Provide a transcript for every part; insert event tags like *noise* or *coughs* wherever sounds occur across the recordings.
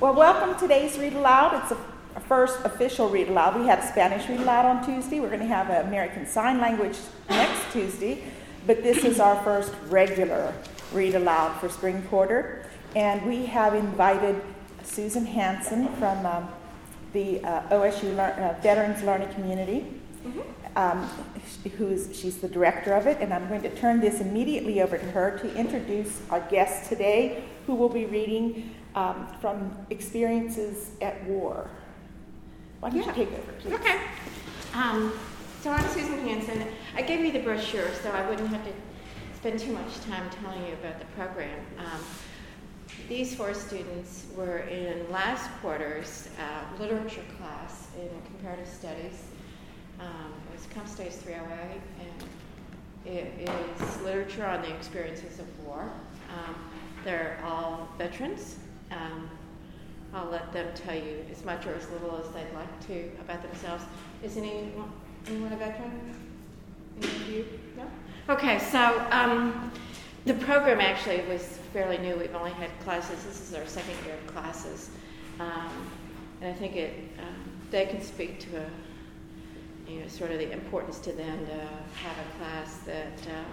Well, welcome to today's Read Aloud. It's a, a first official Read Aloud. We had Spanish Read Aloud on Tuesday. We're going to have American Sign Language next Tuesday. But this is our first regular Read Aloud for spring quarter. And we have invited Susan Hanson from um, the uh, OSU Lear- uh, Veterans Learning Community. Mm-hmm. Um, who's she's the director of it, and I'm going to turn this immediately over to her to introduce our guest today, who will be reading um, from experiences at war. Why don't yeah. you take over, please? Okay. Um, so I'm Susan Hanson. I gave you the brochure so I wouldn't have to spend too much time telling you about the program. Um, these four students were in last quarter's uh, literature class in comparative studies. Um, it was Comp Studies 308, and it is literature on the experiences of war. Um, they're all veterans. Um, I'll let them tell you as much or as little as they'd like to about themselves. Is anyone, anyone a veteran? Any of you? No? Okay, so um, the program actually was fairly new. We've only had classes, this is our second year of classes. Um, and I think it, um, they can speak to a, you know, sort of the importance to them to have a class that um,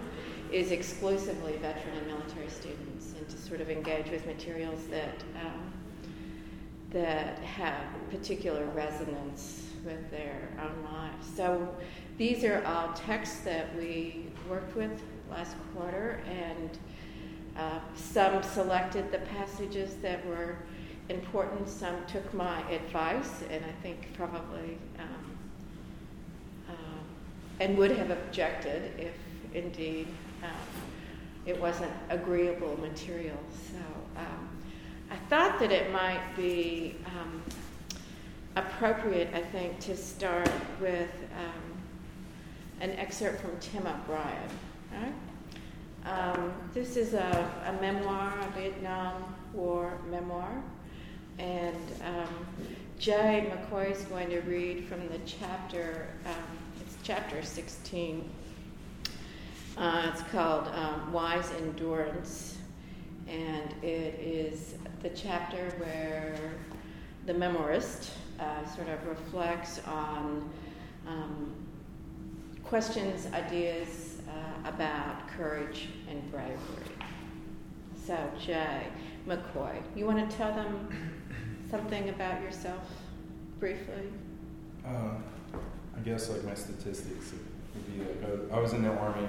is exclusively veteran and military students and to sort of engage with materials that um, that have particular resonance with their own lives. So these are all texts that we worked with last quarter, and uh, some selected the passages that were important. Some took my advice, and I think probably um, uh, and would have objected if indeed um, it wasn't agreeable material. So um, I thought that it might be um, appropriate, I think, to start with um, an excerpt from Tim O'Brien. Right? Um, this is a, a, memoir, a Vietnam War memoir, and um, Jay McCoy is going to read from the chapter, it's chapter 16 uh, it's called um, Wise Endurance, and it is the chapter where the memoirist uh, sort of reflects on um, questions, ideas uh, about courage and bravery. So, Jay McCoy, you want to tell them something about yourself briefly? Uh, I guess like my statistics would be like I was in the army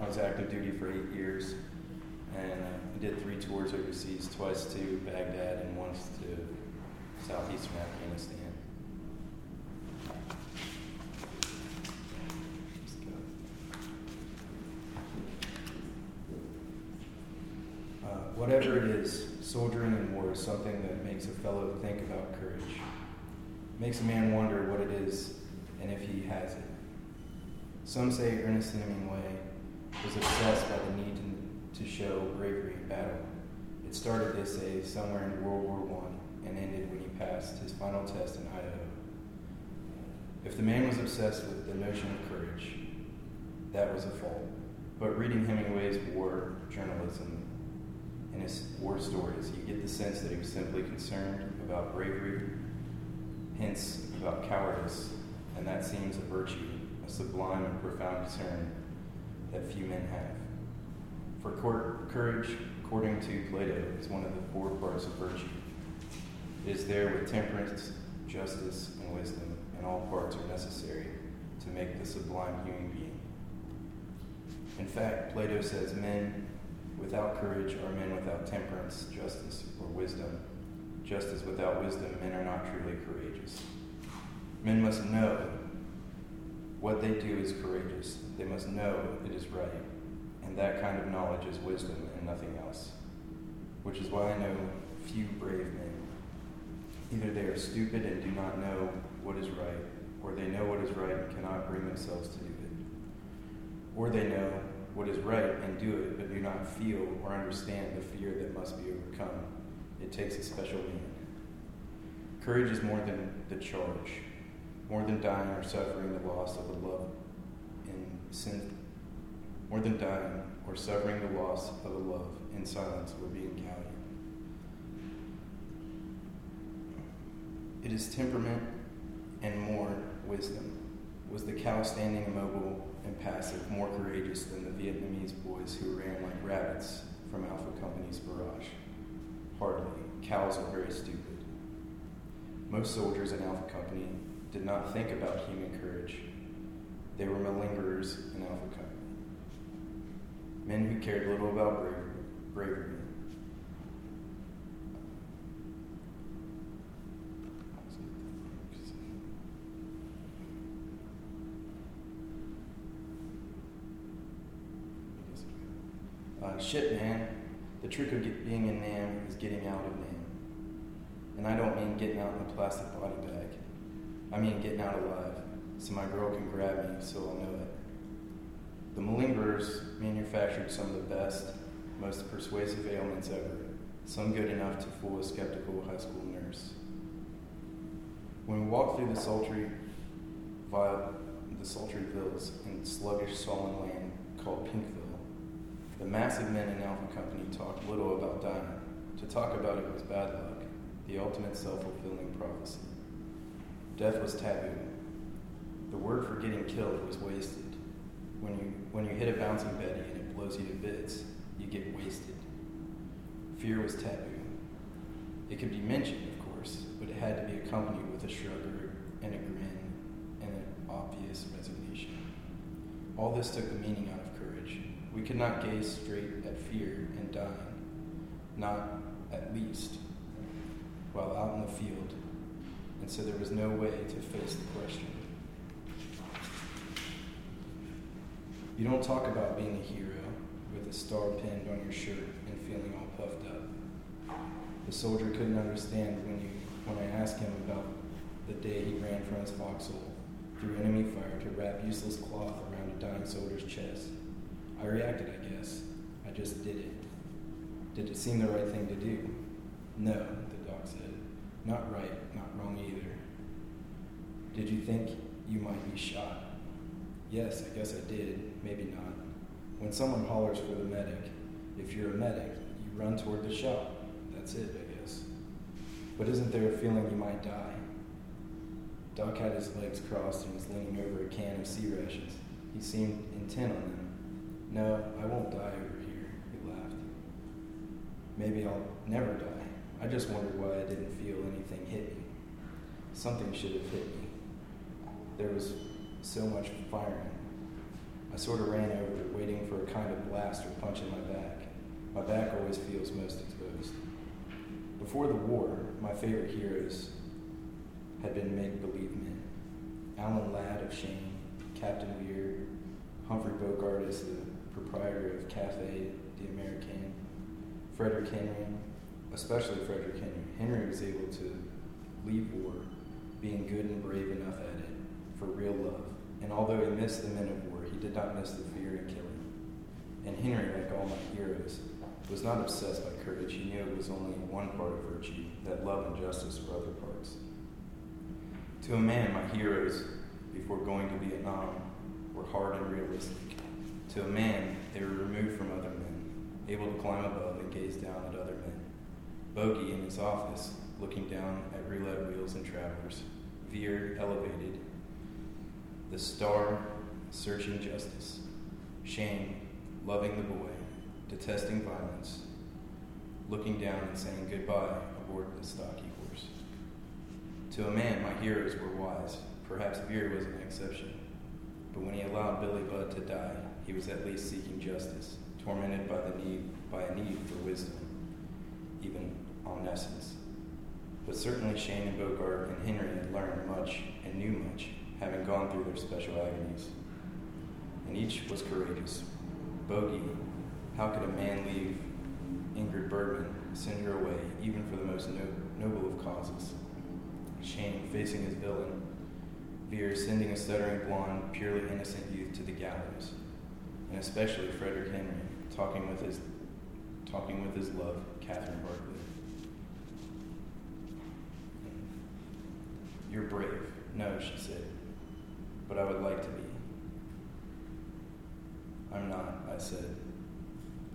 I was active duty for eight years, and I did three tours overseas, twice to Baghdad and once to southeastern Afghanistan. Uh, whatever it is, soldiering in war is something that makes a fellow think about courage. Makes a man wonder what it is and if he has it. Some say Ernest Hemingway was obsessed by the need to, show bravery in battle. It started, they say, somewhere in World War I and ended when he passed his final test in Idaho. If the man was obsessed with the notion of courage, that was a fault. But reading Hemingway's war journalism and his war stories, you get the sense that he was simply concerned about bravery, hence about cowardice, and that seems a virtue, a sublime and profound concern that few men have. For courage, according to Plato, is one of the four parts of virtue. It is there with temperance, justice, and wisdom, and all parts are necessary to make the sublime human being. In fact, Plato says men without courage are men without temperance, justice, or wisdom. Just as without wisdom, men are not truly courageous. Men must know what they do is courageous. They must know it is right. And that kind of knowledge is wisdom and nothing else. Which is why I know few brave men. Either they are stupid and do not know what is right, or they know what is right and cannot bring themselves to do it. Or they know what is right and do it, but do not feel or understand the fear that must be overcome. It takes a special man. Courage is more than the charge more than dying or suffering the loss of a love in sin, more than dying or suffering the loss of a love in silence or being gallant. It is temperament and more wisdom. Was the cow standing immobile and passive more courageous than the Vietnamese boys who ran like rabbits from Alpha Company's barrage? Hardly. Cows are very stupid. Most soldiers in Alpha Company did not think about human courage. They were malingerers in Company. Men who cared little about bravery. bravery. Uh, shit, man. The trick of get, being in Nam is getting out of Nam. And I don't mean getting out in a plastic body bag. I mean getting out alive, so my girl can grab me so I'll know it. The malingerers manufactured some of the best, most persuasive ailments ever, some good enough to fool a skeptical high school nurse. When we walked through the sultry, vile, the sultry villas in sluggish, sullen land called Pinkville, the massive men in Alpha Company talked little about dying. To talk about it was bad luck, the ultimate self fulfilling prophecy. Death was taboo. The word for getting killed was wasted. When you, when you hit a bouncing Betty and it blows you to bits, you get wasted. Fear was taboo. It could be mentioned, of course, but it had to be accompanied with a shrug and a grin and an obvious resignation. All this took the meaning out of courage. We could not gaze straight at fear and dying, not at least, while out in the field and so there was no way to face the question. You don't talk about being a hero with a star pinned on your shirt and feeling all puffed up. The soldier couldn't understand when you when I asked him about the day he ran from his foxhole through enemy fire to wrap useless cloth around a dying soldier's chest. I reacted, I guess. I just did it. Did it seem the right thing to do? No, the doc said. Not right, not wrong either. Did you think you might be shot? Yes, I guess I did. Maybe not. When someone hollers for the medic, if you're a medic, you run toward the shot. That's it, I guess. But isn't there a feeling you might die? Doc had his legs crossed and was leaning over a can of sea rations. He seemed intent on them. No, I won't die over here, he laughed. Maybe I'll never die. I just wondered why I didn't feel anything hit me. Something should have hit me. There was so much firing. I sort of ran over, waiting for a kind of blast or punch in my back. My back always feels most exposed. Before the war, my favorite heroes had been make believe men. Alan Ladd of Shane, Captain Vere, Humphrey Bogart as the proprietor of Cafe de Americain, Frederick Henry, especially Frederick Henry. Henry was able to leave war being good and brave enough at it for real love. And although he missed the men of war, he did not miss the fear and killing. And Henry, like all my heroes, was not obsessed by courage. He knew it was only one part of virtue, that love and justice were other parts. To a man, my heroes, before going to Vietnam, were hard and realistic. To a man, they were removed from other men, able to climb above and gaze down at other. Bogey in his office, looking down at roulette wheels and travelers, veered, elevated, the star, searching justice, Shane, loving the boy, detesting violence, looking down and saying goodbye aboard the stocky horse. To a man, my heroes were wise. Perhaps Vere was an exception. But when he allowed Billy Budd to die, he was at least seeking justice, tormented by the need by a need for wisdom, even omniscience. But certainly Shane and Bogart and Henry had learned much and knew much, having gone through their special agonies. And each was courageous. Bogey, how could a man leave Ingrid Bergman, send her away, even for the most no- noble of causes? Shane, facing his villain, Vere sending a stuttering blonde, purely innocent youth to the gallows, and especially Frederick Henry, talking with his talking with his love, Catherine Barkley. You're brave. No, she said, but I would like to be. I'm not, I said.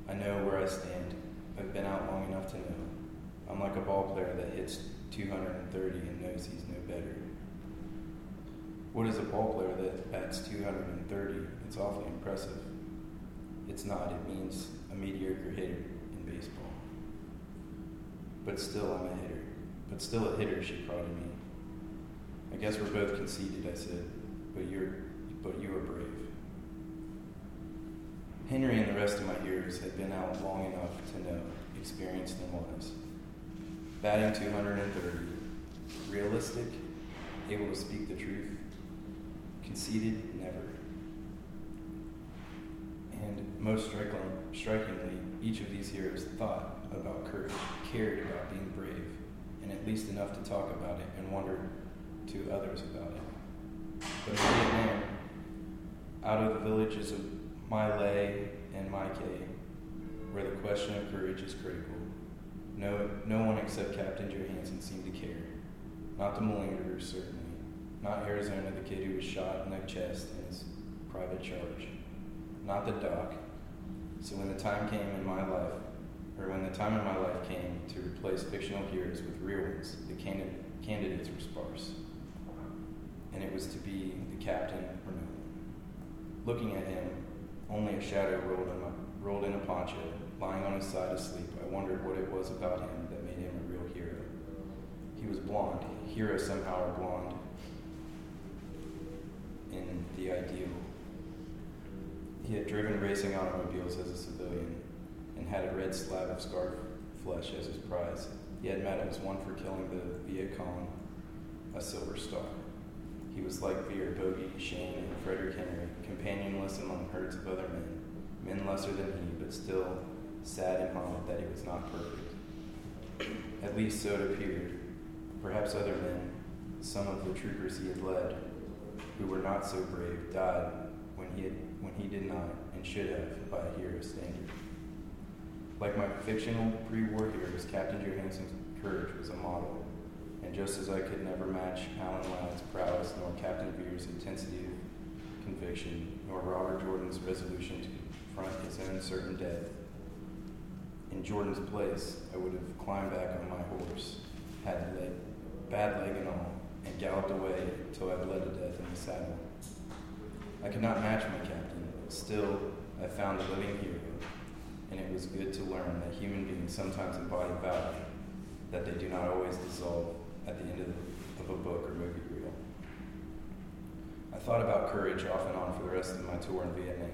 I know where I stand. I've been out long enough to know. I'm like a ball player that hits 230 and knows he's no better. What is a ball player that bats 230? It's awfully impressive. It's not, it means a mediocre hitter in baseball. But still, I'm a hitter. But still a hitter, she prodded me. I guess we're both conceited, I said, but you're, but you are brave. Henry and the rest of my hearers had been out long enough to know, experienced and wise. Batting 230, realistic, able to speak the truth, conceited, never. And most strikingly, each of these heroes thought about courage, cared about being brave, and at least enough to talk about it and wonder to others about it. But in Vietnam, out of the villages of My Lai and My Khe, where the question of courage is critical, no, no one except Captain Johansen seemed to care. Not the malingerers, certainly. Not Arizona, the kid who was shot in the chest in his private charge. Not the doc. So when the time came in my life, or when the time in my life came to replace fictional heroes with real ones, the candid- candidates were sparse. And it was to be the captain no. Looking at him, only a shadow rolled in, rolled in a poncho, lying on his side asleep. I wondered what it was about him that made him a real hero. He was blonde. Heroes somehow are blonde in the ideal. He had driven racing automobiles as a civilian and had a red slab of scarf flesh as his prize. He had medals, one for killing the Viet Cong, a silver star. He was like Vere Bogey, Shane, and Frederick Henry, companionless among herds of other men, men lesser than he, but still sad and haunted that he was not perfect. At least so it appeared. Perhaps other men, some of the troopers he had led, who were not so brave, died when he, had, when he did not and should have by a hero's standard. Like my fictional pre-war heroes, Captain Johansen's courage was a model, and just as I could never match Alan Ladd's prowess, nor Captain Vere's intensity of conviction, nor Robert Jordan's resolution to confront his own certain death, in Jordan's place, I would have climbed back on my horse, had leg, bad leg and all, and galloped away till I bled to death in the saddle. I could not match my captain, but still, I found a living hero, and it was good to learn that human beings sometimes embody valor, that they do not always dissolve at the end of, of a book or movie reel. I thought about courage off and on for the rest of my tour in Vietnam.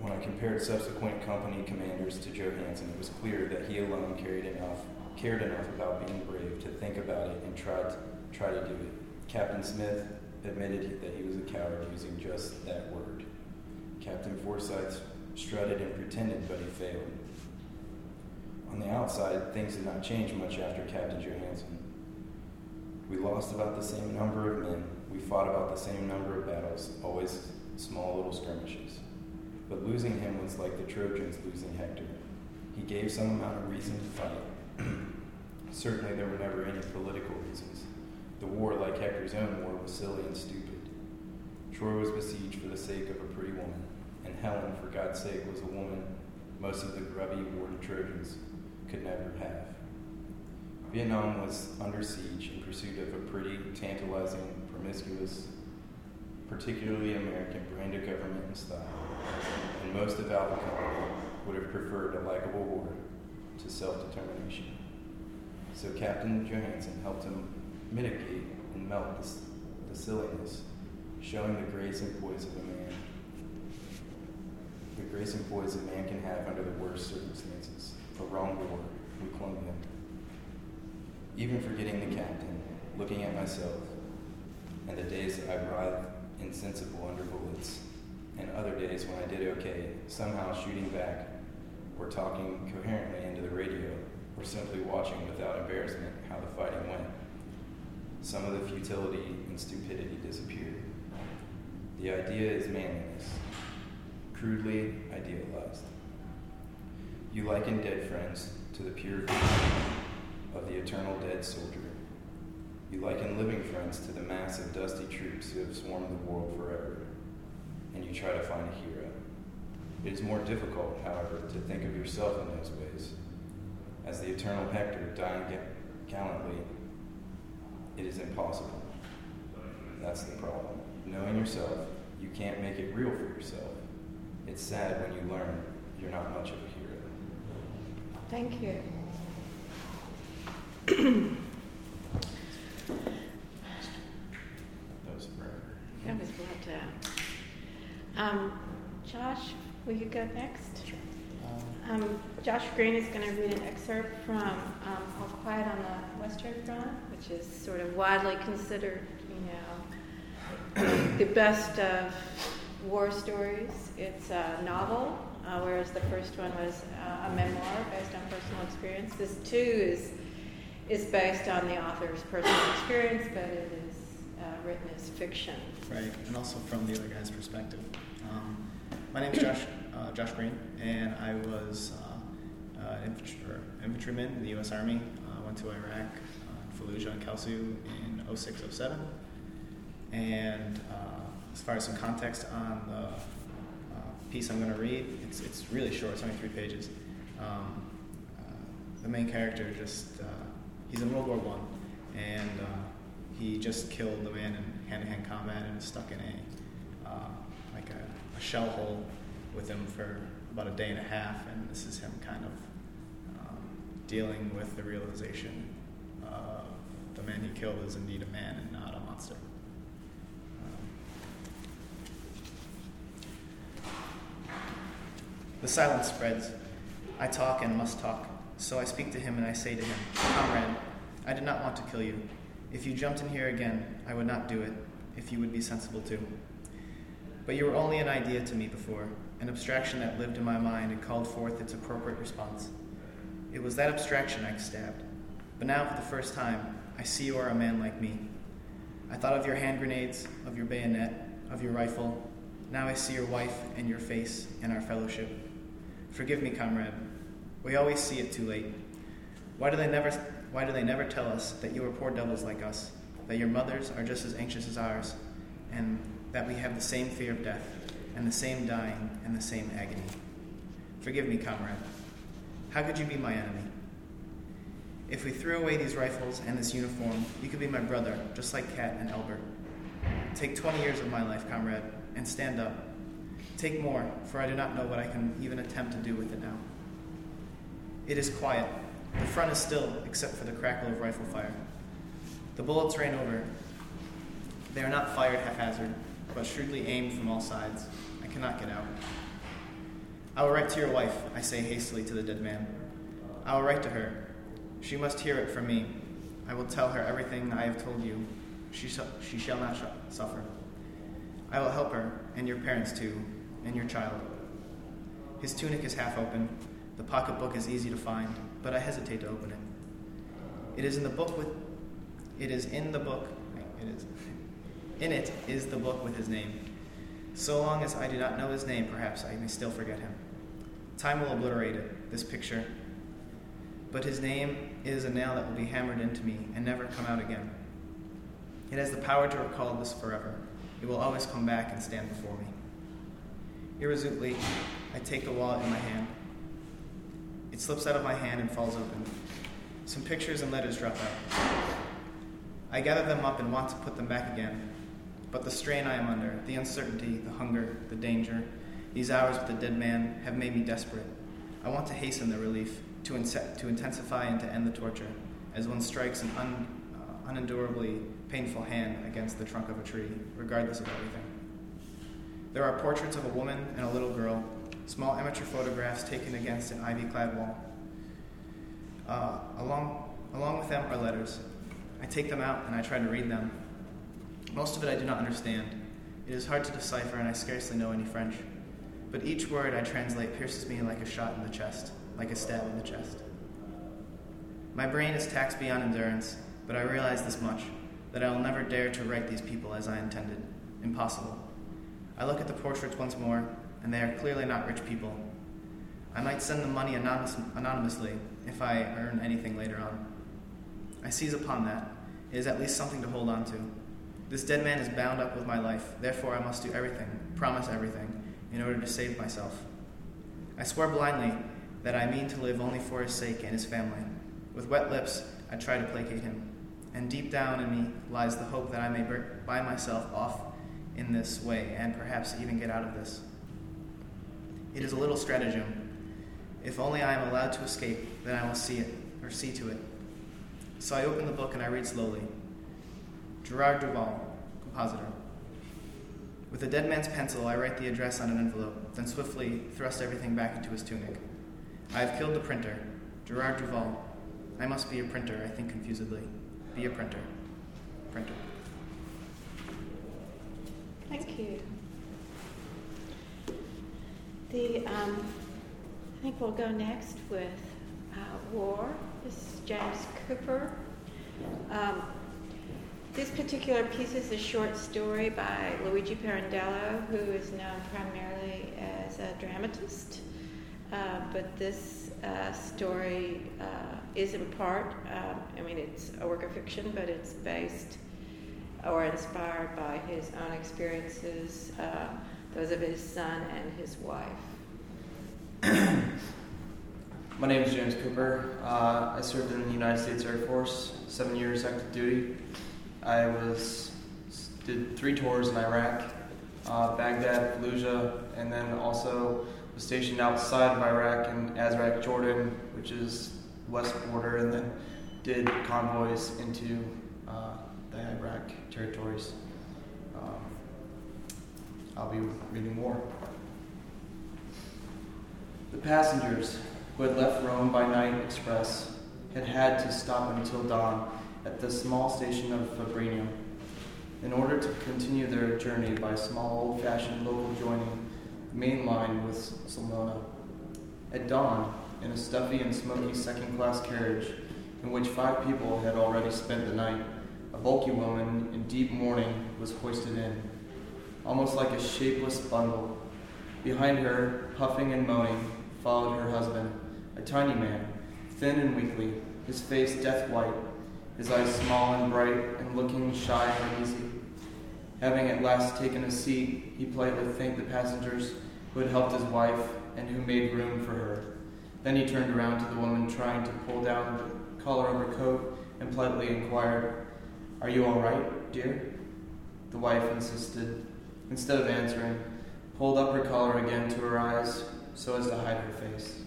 When I compared subsequent company commanders to Johansen, it was clear that he alone cared enough, cared enough about being brave to think about it and try to, try to do it. Captain Smith admitted that he was a coward using just that word. Captain Forsyth strutted and pretended, but he failed. On the outside, things did not change much after Captain Johansen. We lost about the same number of men. We fought about the same number of battles, always small little skirmishes. But losing him was like the Trojans losing Hector. He gave some amount of reason to fight. *clears throat* Certainly, there were never any political reasons. The war, like Hector's own war, was silly and stupid. Troy was besieged for the sake of a pretty woman, and Helen, for God's sake, was a woman most of the grubby warden Trojans could never have. Vietnam was under siege in pursuit of a pretty, tantalizing, promiscuous, particularly American brand of government and style, and most of Alpha would have preferred a likable war to self-determination. So Captain Johansen helped him mitigate and melt the, the silliness, showing the grace and poise of a man. The grace and poise a man can have under the worst circumstances. A wrong war would clung him. Even forgetting the captain, looking at myself, and the days I writhed insensible under bullets, and other days when I did okay, somehow shooting back, or talking coherently into the radio, or simply watching without embarrassment how the fighting went. Some of the futility and stupidity disappeared. The idea is manliness, crudely idealized. You liken dead friends to the pure vision of the eternal dead soldier. You liken living friends to the mass of dusty troops who have swarmed the world forever, and you try to find a hero. It is more difficult, however, to think of yourself in those ways. as the eternal Hector dying gallantly, it is impossible. That's the problem. Knowing yourself, you can't make it real for yourself. It's sad when you learn you're not much of a hero. Thank you. that was forever. That was. Um, Josh, will you go next? Sure. Um, Josh Green is going to read an excerpt from um, All Quiet on the Western Front, which is sort of widely considered, you know, the best of war stories. It's a novel, uh, whereas the first one was uh, a memoir based on personal experience. This too is is based on the author's personal experience, but it is uh, written as fiction. Right, and also from the other guy's perspective. Um, my name is Josh uh, Josh Green, and I was uh, uh, infantry, infantryman in the U.S. Army. I went to Iraq, Fallujah and Kelso in 06, 07. And as far as some context on the piece I'm going to read, it's, it's really short, it's only three pages. Um, the main character just, he's in World War One, and he just killed the man in hand-to-hand combat and is stuck in a uh, like a, a, shell hole with him for about a day and a half, and this is him kind of um, dealing with the realization uh, the man he killed is indeed a man and not a monster. Um, the silence spreads. I talk and must talk, so I speak to him and I say to him, Comrade, I did not want to kill you. If you jumped in here again, I would not do it, if you would be sensible too. But you were only an idea to me before, an abstraction that lived in my mind and called forth its appropriate response. It was that abstraction I stabbed. But now, for the first time, I see you are a man like me. I thought of your hand grenades, of your bayonet, of your rifle. Now I see your wife and your face and our fellowship. Forgive me, comrade. We always see it too late. Why do they never why do they never tell us that you are poor devils like us, that your mothers are just as anxious as ours, and that we have the same fear of death? and the same dying and the same agony. Forgive me, comrade. How could you be my enemy? If we threw away these rifles and this uniform, you could be my brother, just like Kat and Albert. Take 20 years of my life, comrade, and stand up. Take more, for I do not know what I can even attempt to do with it now. It is quiet. The front is still, except for the crackle of rifle fire. The bullets rain over. They are not fired haphazard, but shrewdly aimed from all sides I cannot get out. I will write to your wife, I say hastily to the dead man. I will write to her. She must hear it from me. I will tell her everything I have told you. She, sh- she shall not sh- suffer. I will help her, and your parents too, and your child. His tunic is half open. The pocketbook is easy to find, but I hesitate to open it. It is in the book with. It is in the book. It is. In it is the book with his name. So long as I do not know his name, perhaps I may still forget him. Time will obliterate it, this picture. But his name is a nail that will be hammered into me and never come out again. It has the power to recall this forever. It will always come back and stand before me. Irresolutely, I take the wallet in my hand. It slips out of my hand and falls open. Some pictures and letters drop out. I gather them up and want to put them back again, but the strain I am under, the uncertainty, the hunger, the danger, these hours with the dead man have made me desperate. I want to hasten the relief, to, to intensify and to end the torture, as one strikes an un- uh, unendurably painful hand against the trunk of a tree, regardless of everything. There are portraits of a woman and a little girl, small amateur photographs taken against an ivy clad wall. Uh, along, along with them are letters. I take them out and I try to read them, most of it I do not understand. It is hard to decipher, and I scarcely know any French. But each word I translate pierces me like a shot in the chest, like a stab in the chest. My brain is taxed beyond endurance, but I realize this much that I will never dare to write these people as I intended. Impossible. I look at the portraits once more, and they are clearly not rich people. I might send them money anonymous, anonymously if I earn anything later on. I seize upon that. It is at least something to hold on to. This dead man is bound up with my life, therefore I must do everything, promise everything, in order to save myself. I swear blindly that I mean to live only for his sake and his family. With wet lips, I try to placate him, and deep down in me lies the hope that I may buy myself off in this way and perhaps even get out of this. It is a little stratagem. If only I am allowed to escape, then I will see it, or see to it. So I open the book and I read slowly. Gerard Duval, compositor. With a dead man's pencil, I write the address on an envelope, then swiftly thrust everything back into his tunic. I have killed the printer, Gerard Duval. I must be a printer, I think confusedly. Be a printer. Printer. Thank you. The, um, I think we'll go next with uh, War. This is James Cooper. Um, this particular piece is a short story by Luigi Pirandello, who is known primarily as a dramatist. Uh, but this uh, story uh, is in part, um, I mean, it's a work of fiction, but it's based or inspired by his own experiences, uh, those of his son and his wife. *coughs* My name is James Cooper. Uh, I served in the United States Air Force, seven years active duty. I was did three tours in Iraq, uh, Baghdad, Fallujah, and then also was stationed outside of Iraq in Azraq, Jordan, which is west border, and then did convoys into uh, the Iraq territories. Um, I'll be reading more. The passengers who had left Rome by night express had had to stop until dawn at the small station of Fabriano in order to continue their journey by small old fashioned local joining the main line with Sulmona. At dawn, in a stuffy and smoky second class carriage in which five people had already spent the night, a bulky woman in deep mourning was hoisted in, almost like a shapeless bundle. Behind her, puffing and moaning, followed her husband, a tiny man, thin and weakly, his face death white, his eyes small and bright, and looking shy and uneasy. Having at last taken a seat, he politely thanked the passengers who had helped his wife and who made room for her. Then he turned around to the woman trying to pull down the collar of her coat and politely inquired, Are you all right, dear? The wife insisted, instead of answering, pulled up her collar again to her eyes so as to hide her face.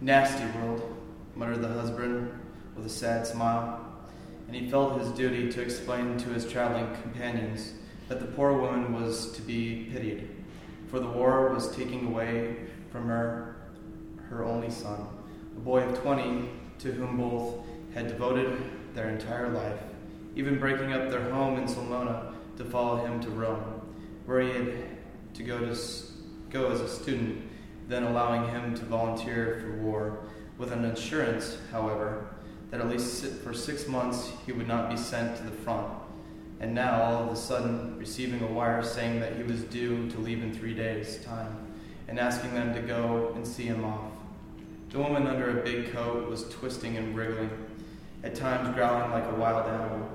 Nasty world, muttered the husband with a sad smile, and he felt his duty to explain to his traveling companions that the poor woman was to be pitied, for the war was taking away from her her only son, a boy of twenty to whom both had devoted their entire life, even breaking up their home in Sulmona to follow him to Rome, where he had to go to go as a student, then allowing him to volunteer for war, with an assurance, however, that at least for six months he would not be sent to the front. And now, all of a sudden, receiving a wire saying that he was due to leave in three days' time, and asking them to go and see him off. The woman under a big coat was twisting and wriggling, at times growling like a wild animal,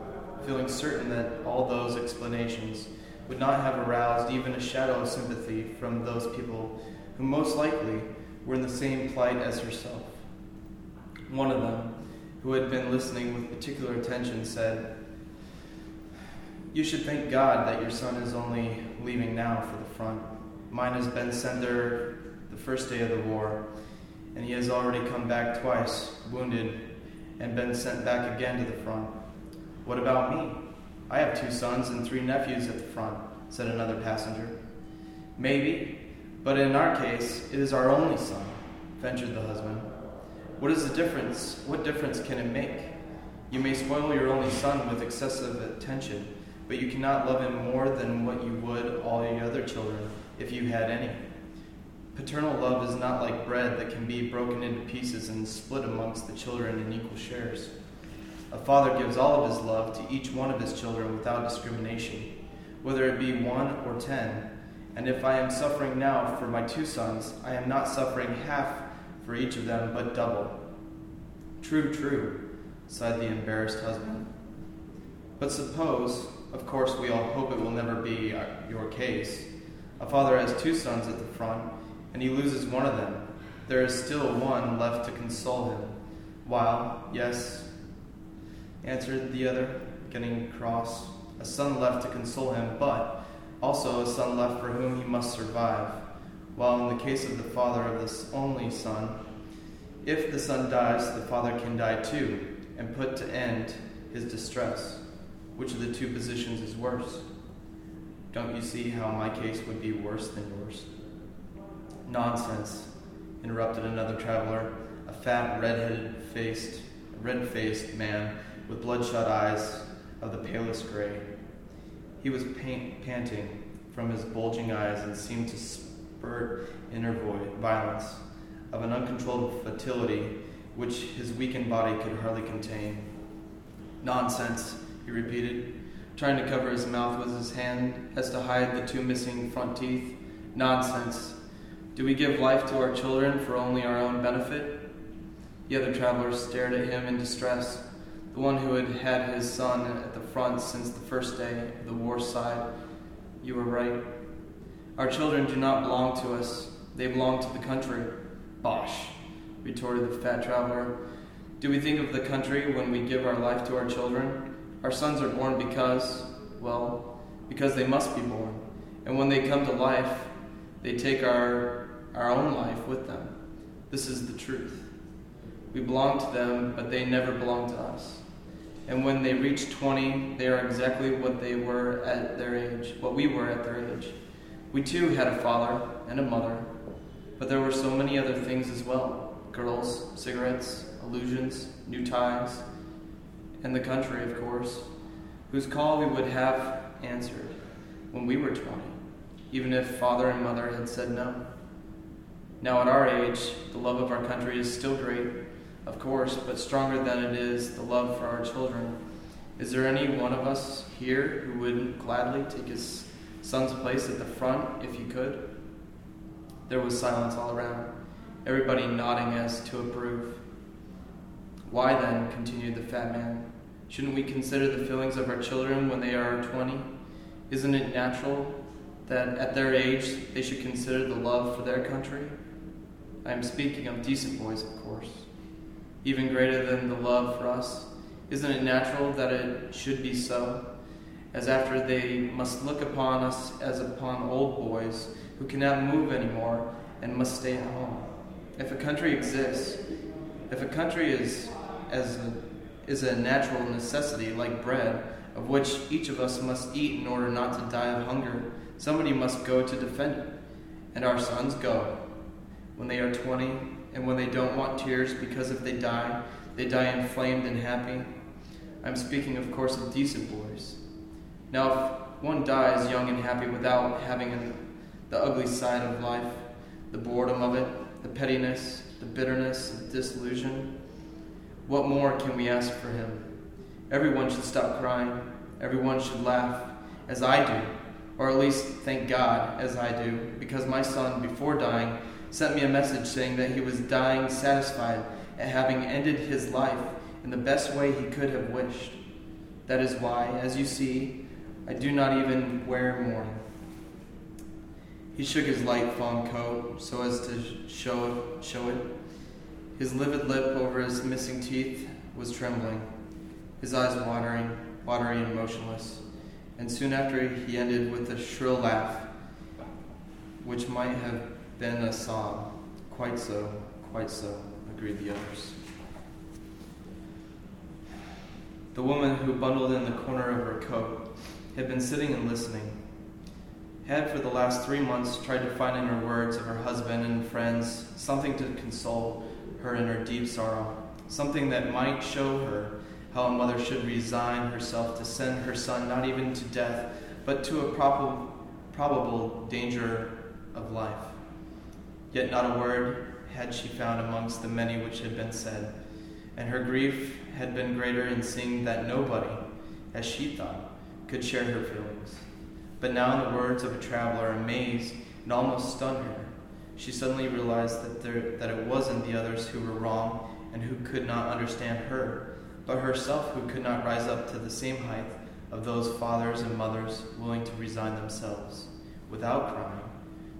feeling certain that all those explanations would not have aroused even a shadow of sympathy from those people who most likely were in the same plight as herself. One of them, who had been listening with particular attention, said, You should thank God that your son is only leaving now for the front. Mine has been sent there the first day of the war, and he has already come back twice, wounded, and been sent back again to the front. What about me? I have two sons and three nephews at the front, said another passenger. Maybe, but in our case, it is our only son, ventured the husband. What is the difference? What difference can it make? You may spoil your only son with excessive attention, but you cannot love him more than what you would all your other children if you had any. Paternal love is not like bread that can be broken into pieces and split amongst the children in equal shares. A father gives all of his love to each one of his children without discrimination, whether it be one or ten. And if I am suffering now for my two sons, I am not suffering half for each of them, but double. True, true, sighed the embarrassed husband. But suppose, of course, we all hope it will never be uh, your case. A father has two sons at the front, and he loses one of them, there is still one left to console him. While, yes, answered the other, getting cross, a son left to console him, but also a son left for whom he must survive. While in the case of the father of this only son, if the son dies, the father can die too, and put to end his distress. Which of the two positions is worse? Don't you see how my case would be worse than yours? Nonsense, interrupted another traveler, a fat, red-headed faced, red-faced man with bloodshot eyes of the palest gray. He was panting from his bulging eyes and seemed to spurt inner void, violence of an uncontrolled fertility which his weakened body could hardly contain. Nonsense, he repeated, trying to cover his mouth with his hand as to hide the two missing front teeth. Nonsense. Do we give life to our children for only our own benefit? The other traveler stared at him in distress. The one who had had his son at the front since the first day of the war sighed. You were right. Our children do not belong to us, they belong to the country. Bosh, retorted the fat traveler. Do we think of the country when we give our life to our children? Our sons are born because, well, because they must be born. And when they come to life, they take our, our own life with them. This is the truth. We belong to them, but they never belong to us. And when they reach 20, they are exactly what they were at their age, what we were at their age. We too had a father and a mother, but there were so many other things as well girls, cigarettes, illusions, new ties, and the country, of course, whose call we would have answered when we were 20, even if father and mother had said no. Now, at our age, the love of our country is still great, of course, but stronger than it is the love for our children. Is there any one of us here who would gladly take his son's place at the front if he could? There was silence all around, everybody nodding as to approve. Why then, continued the fat man, shouldn't we consider the feelings of our children when they are 20? Isn't it natural that at their age they should consider the love for their country? I am speaking of decent boys, of course. Even greater than the love for us, isn't it natural that it should be so? As after they must look upon us as upon old boys who cannot move anymore and must stay at home. If a country exists, if a country is as a, is a natural necessity like bread, of which each of us must eat in order not to die of hunger, somebody must go to defend it. And our sons go. When they are 20, and when they don't want tears because if they die, they die inflamed and happy. I'm speaking, of course, of decent boys. Now, if one dies young and happy without having the ugly side of life, the boredom of it, the pettiness, the bitterness, the disillusion, what more can we ask for him? Everyone should stop crying. Everyone should laugh, as I do, or at least thank God, as I do, because my son, before dying, sent me a message saying that he was dying satisfied at having ended his life in the best way he could have wished. That is why, as you see, I do not even wear mourning. He shook his light fawn coat so as to show, show it his livid lip over his missing teeth was trembling, his eyes watering, watery and motionless. And soon after, he ended with a shrill laugh, which might have been a sob. Quite so, quite so, agreed the others. The woman who bundled in the corner of her coat had been sitting and listening, had for the last three months tried to find in her words of her husband and friends something to console her in her deep sorrow, something that might show her how a mother should resign herself to send her son not even to death, but to a probable, probable danger of life. Yet not a word had she found amongst the many which had been said, and her grief had been greater in seeing that nobody, as she thought, could share her feelings. But now, in the words of a traveler, amazed and almost stunned her, she suddenly realized that, there, that it wasn't the others who were wrong and who could not understand her, but herself who could not rise up to the same height of those fathers and mothers willing to resign themselves, without crying,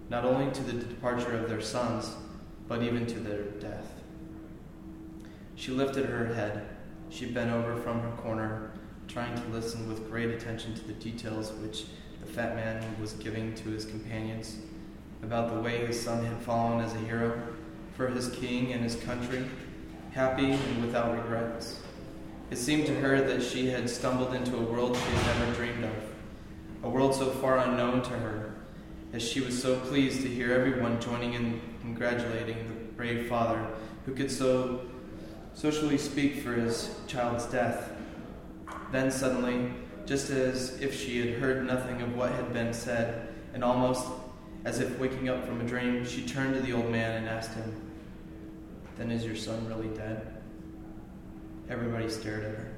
not only to the departure of their sons, but even to their death. She lifted her head. She bent over from her corner, trying to listen with great attention to the details which the fat man was giving to his companions about the way his son had fallen as a hero for his king and his country, happy and without regrets. It seemed to her that she had stumbled into a world she had never dreamed of, a world so far unknown to her, as she was so pleased to hear everyone joining in congratulating the brave father who could so socially speak for his child's death. Then suddenly, just as if she had heard nothing of what had been said, and almost as if waking up from a dream, she turned to the old man and asked him, Then is your son really dead? Everybody stared at her.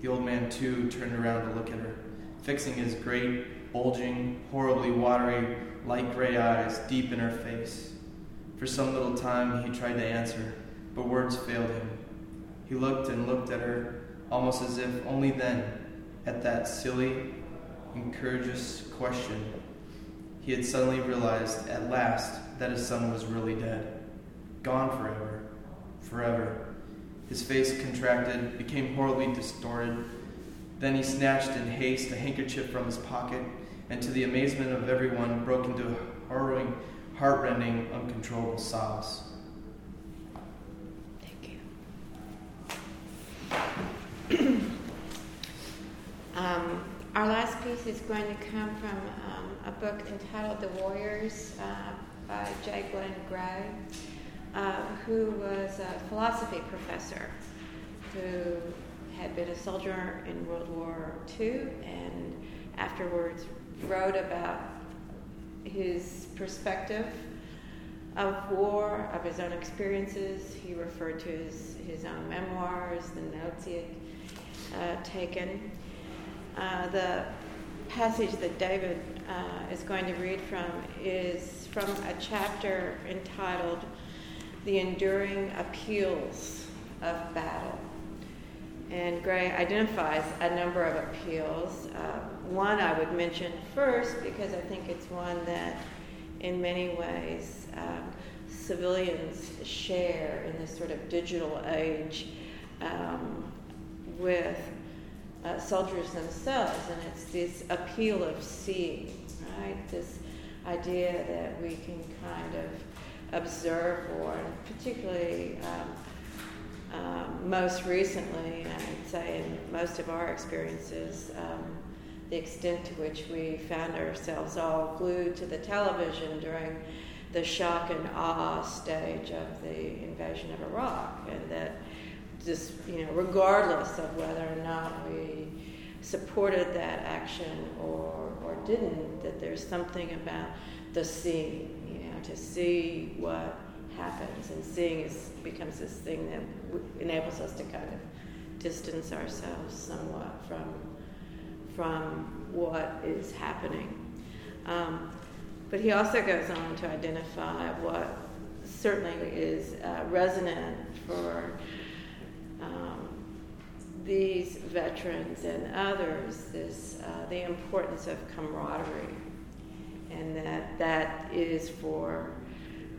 The old man, too, turned around to look at her, fixing his great, bulging, horribly watery, light gray eyes deep in her face. For some little time he tried to answer, but words failed him. He looked and looked at her, almost as if only then, at that silly, incurious question, he had suddenly realized at last that his son was really dead, gone forever, forever. His face contracted, became horribly distorted. Then he snatched in haste a handkerchief from his pocket, and to the amazement of everyone, broke into a harrowing, heartrending, uncontrollable sobs. Thank you. Um, our last piece is going to come from um, a book entitled The Warriors uh, by J. Glenn Gray, uh, who was a philosophy professor who had been a soldier in World War II and afterwards wrote about his perspective of war, of his own experiences. He referred to his, his own memoirs, the notes he had uh, taken. Uh, the passage that David uh, is going to read from is from a chapter entitled The Enduring Appeals of Battle. And Gray identifies a number of appeals. Uh, one I would mention first because I think it's one that, in many ways, um, civilians share in this sort of digital age um, with uh, soldiers themselves, and it's this appeal of seeing, right? This idea that we can kind of observe war, and particularly um, um, most recently, I'd say in most of our experiences, um, the extent to which we found ourselves all glued to the television during the shock and awe stage of the invasion of Iraq, and that just you know, regardless of whether or not we supported that action or or didn't, that there's something about the seeing, you know, to see what happens, and seeing is becomes this thing that enables us to kind of distance ourselves somewhat from from what is happening. Um, but he also goes on to identify what certainly is uh, resonant for um, these veterans and others this, uh, the importance of camaraderie, and that that is for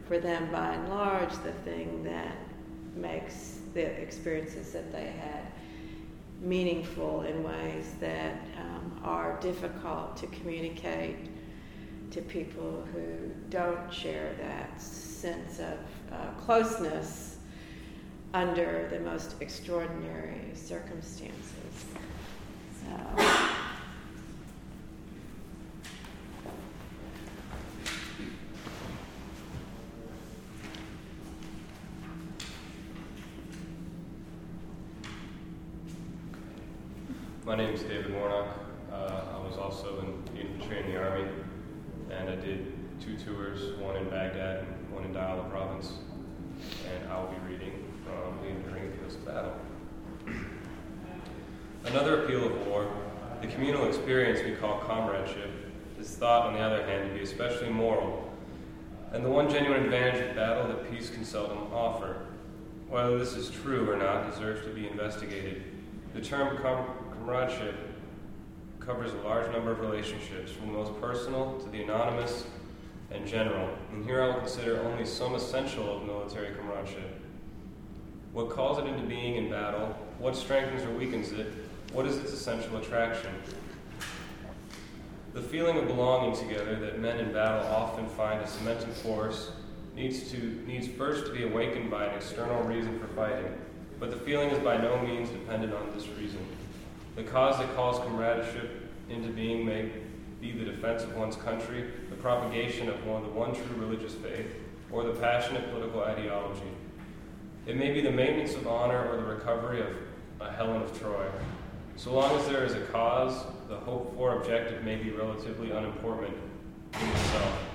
for them by and large the thing that makes the experiences that they had meaningful in ways that um, are difficult to communicate to people who don't share that sense of uh, closeness under the most extraordinary circumstances. So. My name is David Warnock. Uh, I was also in infantry in the Army, and I did two tours, one in Baghdad and one in Diyala province. And I will be reading from the Enduring Appeals of Battle. Another appeal of war, the communal experience we call comradeship, is thought, on the other hand, to be especially moral, and the one genuine advantage of battle that peace can seldom offer. Whether this is true or not deserves to be investigated. The term com- comradeship covers a large number of relationships, from the most personal to the anonymous and general, and here I will consider only some essential of military comradeship. What calls it into being in battle, what strengthens or weakens it, what is its essential attraction? The feeling of belonging together that men in battle often find a cementing force needs, to, needs first to be awakened by an external reason for fighting, but the feeling is by no means dependent on this reason. The cause that calls comradeship into being may be the defense of one's country, the propagation of one, the one true religious faith, or the passionate political ideology. It may be the maintenance of honor or the recovery of a Helen of Troy. So long as there is a cause, the hoped for objective may be relatively unimportant in itself.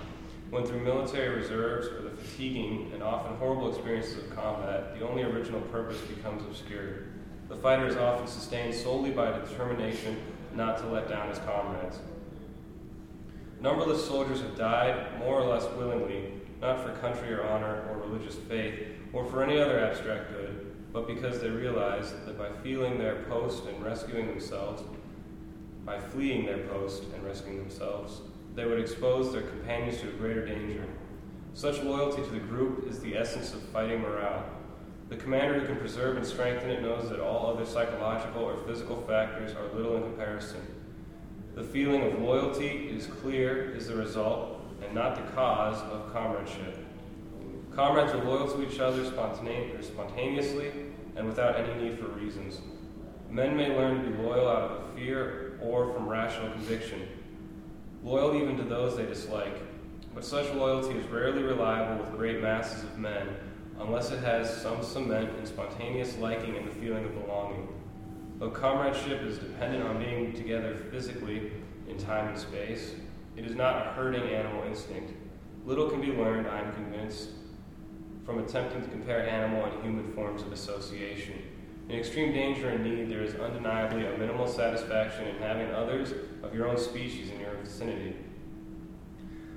When through military reserves or the fatiguing and often horrible experiences of combat, the only original purpose becomes obscured. The fighter is often sustained solely by determination not to let down his comrades. Numberless soldiers have died, more or less willingly, not for country or honor or religious faith, or for any other abstract good, but because they realized that by feeling their post and rescuing themselves, by fleeing their post and rescuing themselves, they would expose their companions to a greater danger. Such loyalty to the group is the essence of fighting morale. The commander who can preserve and strengthen it knows that all other psychological or physical factors are little in comparison. The feeling of loyalty is clear is the result and not the cause of comradeship. Comrades are loyal to each other spontaneously and without any need for reasons. Men may learn to be loyal out of fear or from rational conviction, loyal even to those they dislike. But such loyalty is rarely reliable with great masses of men unless it has some cement and spontaneous liking and the feeling of belonging. Though comradeship is dependent on being together physically in time and space, it is not a herding animal instinct. Little can be learned, I am convinced, from attempting to compare animal and human forms of association. In extreme danger and need, there is undeniably a minimal satisfaction in having others of your own species in your vicinity.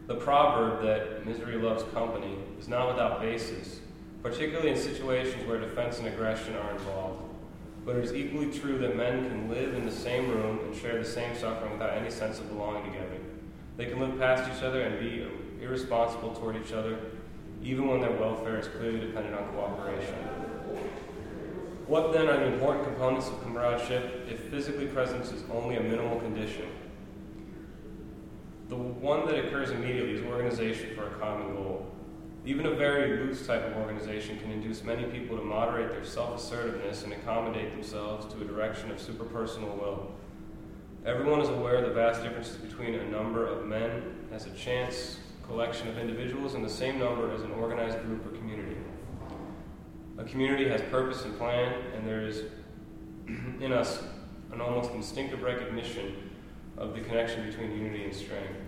The proverb that misery loves company is not without basis, particularly in situations where defense and aggression are involved. But it is equally true that men can live in the same room and share the same suffering without any sense of belonging together. They can live past each other and be irresponsible toward each other, even when their welfare is clearly dependent on cooperation. What then are the important components of comradeship if physically presence is only a minimal condition? The one that occurs immediately is organization for a common goal. Even a very loose type of organization can induce many people to moderate their self assertiveness and accommodate themselves to a direction of superpersonal will. Everyone is aware of the vast differences between a number of men as a chance collection of individuals and the same number as an organized group or community. A community has purpose and plan, and there is *clears throat* in us an almost instinctive recognition of the connection between unity and strength.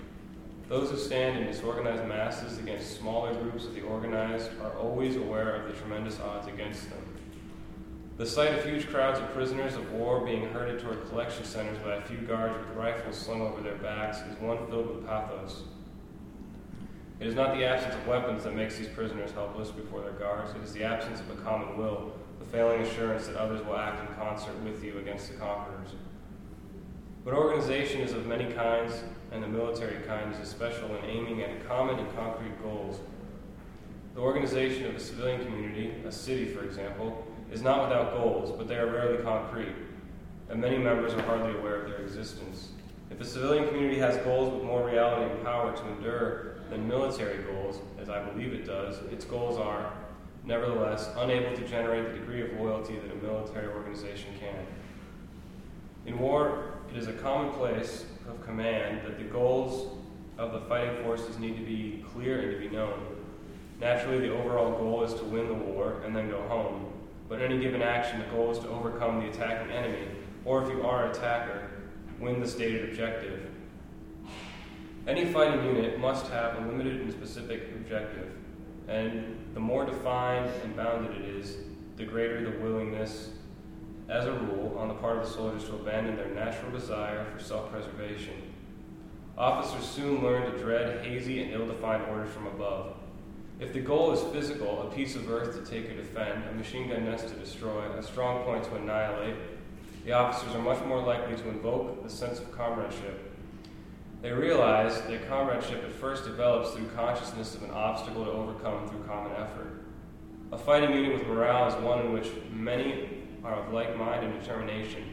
Those who stand in disorganized masses against smaller groups of the organized are always aware of the tremendous odds against them. The sight of huge crowds of prisoners of war being herded toward collection centers by a few guards with rifles slung over their backs is one filled with pathos. It is not the absence of weapons that makes these prisoners helpless before their guards. It is the absence of a common will, the failing assurance that others will act in concert with you against the conquerors. But organization is of many kinds, and the military kind is especial in aiming at common and concrete goals. The organization of a civilian community, a city for example, is not without goals, but they are rarely concrete, and many members are hardly aware of their existence. If a civilian community has goals with more reality and power to endure than military goals, as I believe it does, its goals are, nevertheless, unable to generate the degree of loyalty that a military organization can. In war, it is a commonplace of command that the goals of the fighting forces need to be clear and to be known. Naturally, the overall goal is to win the war and then go home. But in any given action, the goal is to overcome the attacking enemy, or if you are an attacker, win the stated objective. Any fighting unit must have a limited and specific objective, and the more defined and bounded it is, the greater the willingness as a rule, on the part of the soldiers to abandon their natural desire for self preservation. Officers soon learn to dread hazy and ill defined orders from above. If the goal is physical, a piece of earth to take or defend, a machine gun nest to destroy, a strong point to annihilate, the officers are much more likely to invoke the sense of comradeship. They realize that comradeship at first develops through consciousness of an obstacle to overcome through common effort. A fighting unit with morale is one in which many are of like mind and determination,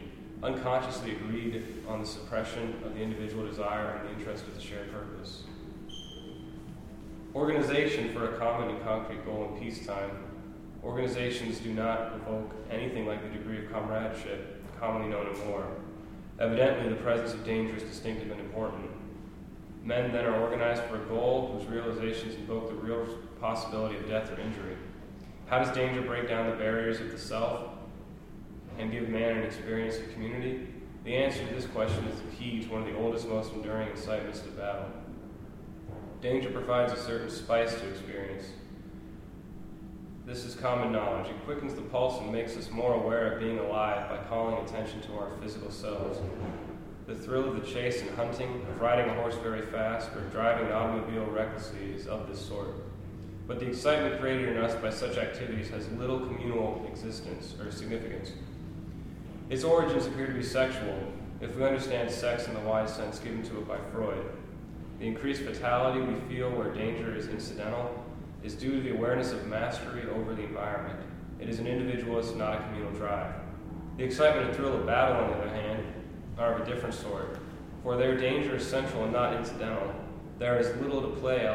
unconsciously agreed on the suppression of the individual desire in the interest of the shared purpose. Organization for a common and concrete goal in peacetime. Organizations do not evoke anything like the degree of comradeship commonly known in war. Evidently, the presence of danger is distinctive and important. Men then are organized for a goal whose realizations invoke the real possibility of death or injury. How does danger break down the barriers of the self and give man an experience of community? The answer to this question is the key to one of the oldest, most enduring incitements to battle. Danger provides a certain spice to experience. This is common knowledge. It quickens the pulse and makes us more aware of being alive by calling attention to our physical selves. The thrill of the chase and hunting, of riding a horse very fast, or driving an automobile recklessly is of this sort. But the excitement created in us by such activities has little communal existence or significance. Its origins appear to be sexual, if we understand sex in the wide sense given to it by Freud. The increased vitality we feel where danger is incidental is due to the awareness of mastery over the environment. It is an individualist, not a communal drive. The excitement and thrill of battle, on the other hand, are of a different sort, for their danger is central and not incidental. There is little to play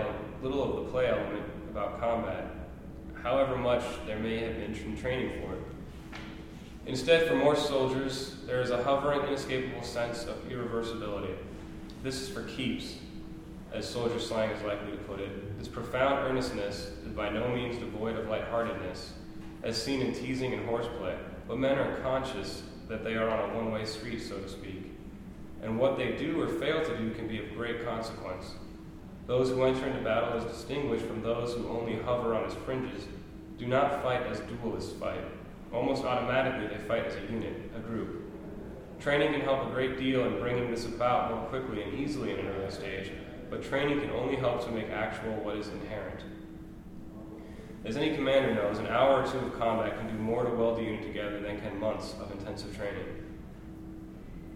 little of the play element about combat, however much there may have been training for it. Instead, for more soldiers, there is a hovering, inescapable sense of irreversibility. This is for keeps, as soldier slang is likely to put it. This profound earnestness is by no means devoid of lightheartedness, as seen in teasing and horseplay, but men are conscious that they are on a one way street, so to speak. And what they do or fail to do can be of great consequence. Those who enter into battle as distinguished from those who only hover on its fringes do not fight as duelists fight. Almost automatically, they fight as a unit, a group. Training can help a great deal in bringing this about more quickly and easily in an early stage, but training can only help to make actual what is inherent. As any commander knows, an hour or two of combat can do more to weld the unit together than can months of intensive training.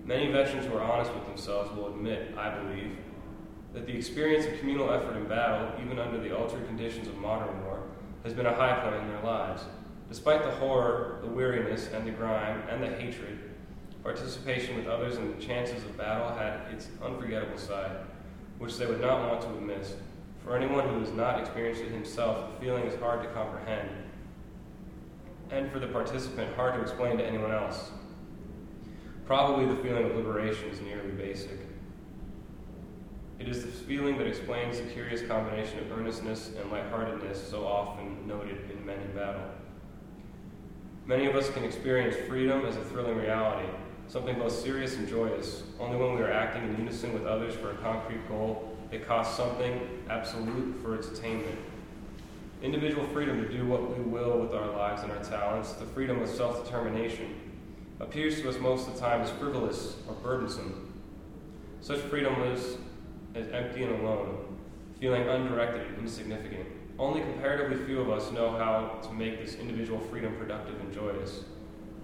Many veterans who are honest with themselves will admit, I believe, that the experience of communal effort in battle, even under the altered conditions of modern war, has been a high point in their lives. Despite the horror, the weariness, and the grime, and the hatred, participation with others in the chances of battle had its unforgettable side, which they would not want to have missed. For anyone who has not experienced it himself, the feeling is hard to comprehend, and for the participant, hard to explain to anyone else. Probably the feeling of liberation is nearly basic. It is this feeling that explains the curious combination of earnestness and lightheartedness so often noted in men in battle. Many of us can experience freedom as a thrilling reality, something both serious and joyous, only when we are acting in unison with others for a concrete goal it costs something absolute for its attainment. Individual freedom to do what we will with our lives and our talents, the freedom of self determination, appears to us most of the time as frivolous or burdensome. Such freedom lives as empty and alone, feeling undirected and insignificant. Only comparatively few of us know how to make this individual freedom productive and joyous.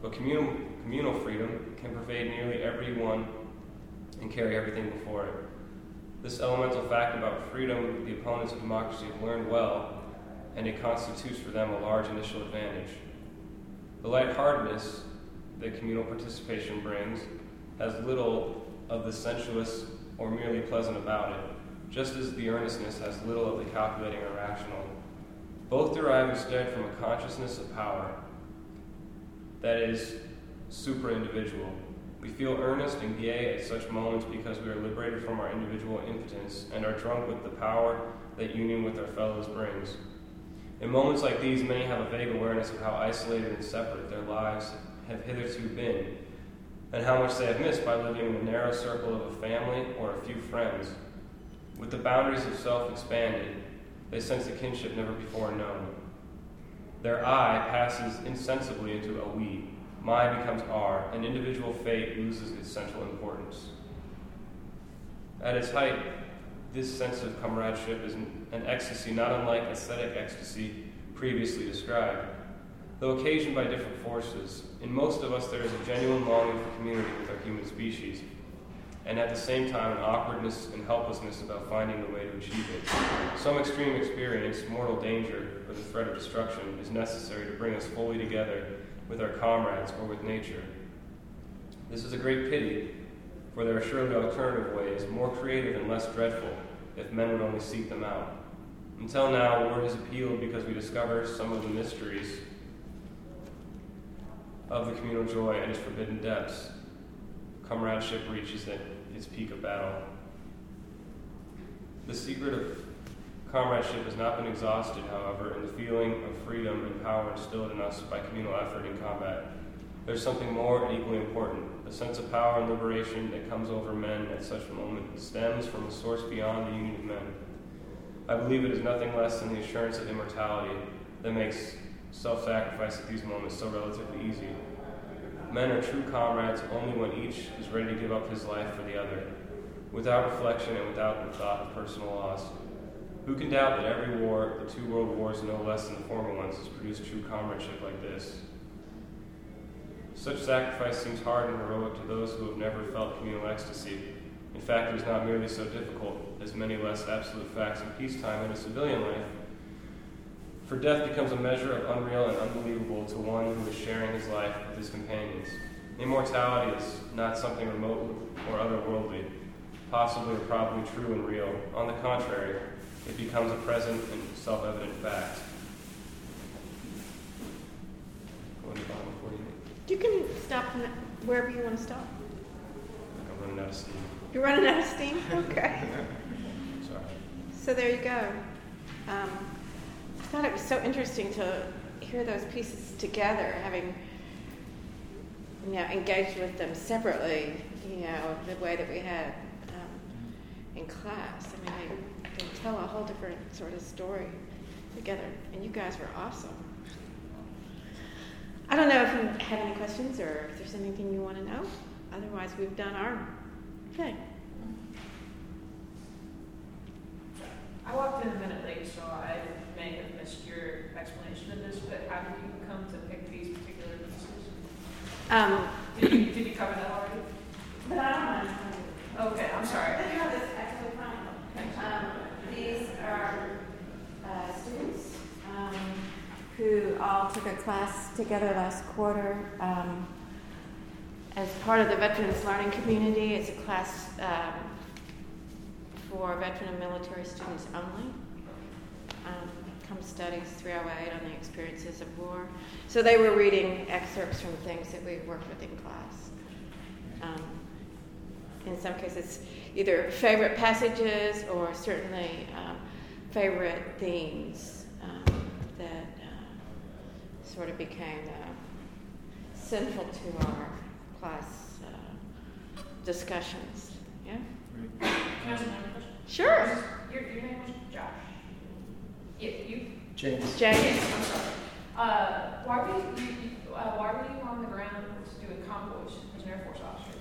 But communal, communal freedom can pervade nearly everyone and carry everything before it. This elemental fact about freedom the opponents of democracy have learned well, and it constitutes for them a large initial advantage. The lightheartedness that communal participation brings has little of the sensuous or merely pleasant about it, just as the earnestness has little of the calculating or rational. Both derive instead from a consciousness of power that is supra individual we feel earnest and gay at such moments because we are liberated from our individual impotence and are drunk with the power that union with our fellows brings. In moments like these, many have a vague awareness of how isolated and separate their lives have hitherto been, and how much they have missed by living in the narrow circle of a family or a few friends. With the boundaries of self expanded, they sense a kinship never before known. Their I passes insensibly into a we my becomes our, and individual fate loses its central importance. At its height, this sense of comradeship is an, ecstasy not unlike aesthetic ecstasy previously described. Though occasioned by different forces, in most of us there is a genuine longing for community with our human species. and at the same time an awkwardness and helplessness about finding the way to achieve it. Some extreme experience, mortal danger, or the threat of destruction is necessary to bring us fully together with our comrades or with nature. This is a great pity, for there are surely alternative ways, more creative and less dreadful, if men would only seek them out. Until now, war has appealed because we discover some of the mysteries of the communal joy and its forbidden depths. Comradeship reaches its peak of battle. The secret of comradeship has not been exhausted, however, in the feeling of freedom and power instilled in us by communal effort in combat. There's something more and equally important. The sense of power and liberation that comes over men at such a moment stems from a source beyond the union of men. I believe it is nothing less than the assurance of immortality that makes self sacrifice at these moments so relatively easy. Men are true comrades only when each is ready to give up his life for the other, without reflection and without the thought of personal loss. Who can doubt that every war, the two world wars no less than the former ones, has produced true comradeship like this? Such sacrifice seems hard and heroic to those who have never felt communal ecstasy. In fact, it is not merely so difficult as many less absolute facts of peacetime and in civilian life for death becomes a measure of unreal and unbelievable to one who is sharing his life with his companions. Immortality is not something remote or otherworldly, possibly or probably true and real. On the contrary, it becomes a present and self evident fact. You can stop wherever you want to stop. I'm running out of steam. You're running out of steam? *laughs* Okay. Sorry. So there you go. Um, I thought it was so interesting to hear those pieces together, having you know engaged with them separately. You know the way that we had um, in class. I mean, they, they tell a whole different sort of story together, and you guys were awesome. I don't know if you have any questions or if there's anything you want to know. Otherwise, we've done our thing. I walked in a minute late, so I may have missed your explanation of this, but how did you come to pick these particular pieces? Um, did, you, did you cover that already? But I don't know. Okay, I'm sorry. No, that's actually fine. Um, these are uh, students um, who all took a class together last quarter. Um, as part of the Veterans Learning Community, it's a class um, for veteran and military students only. Um, come studies 308 on the experiences of war. So they were reading excerpts from things that we worked with in class. In some cases, either favorite passages or certainly um, favorite themes um, that uh, sort of became uh, central to our class uh, discussions. Yeah? Can I ask another question? Sure. Your, your name was Josh. Yeah, you. James. James. I'm sorry. Uh, why were you, you, uh, why were you on the ground doing convoys as an Air Force officer?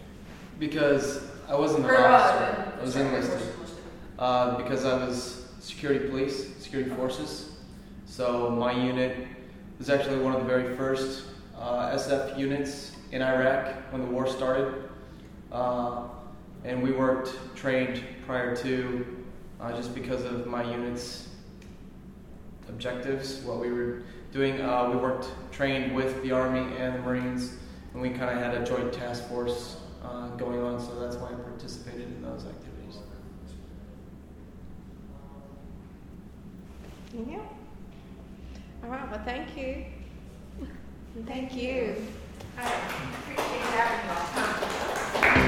Because I wasn't an or, officer. Uh, I was enlisted. enlisted. Uh, because I was security police, security forces. So my unit was actually one of the very first uh, SF units in Iraq when the war started. Uh, and we worked trained prior to uh, just because of my unit's objectives, what we were doing. Uh, we worked trained with the Army and the Marines, and we kind of had a joint task force uh, going on, so that's why I participated in those activities. Yeah. All right, well, thank you. Thank you. I appreciate having you all.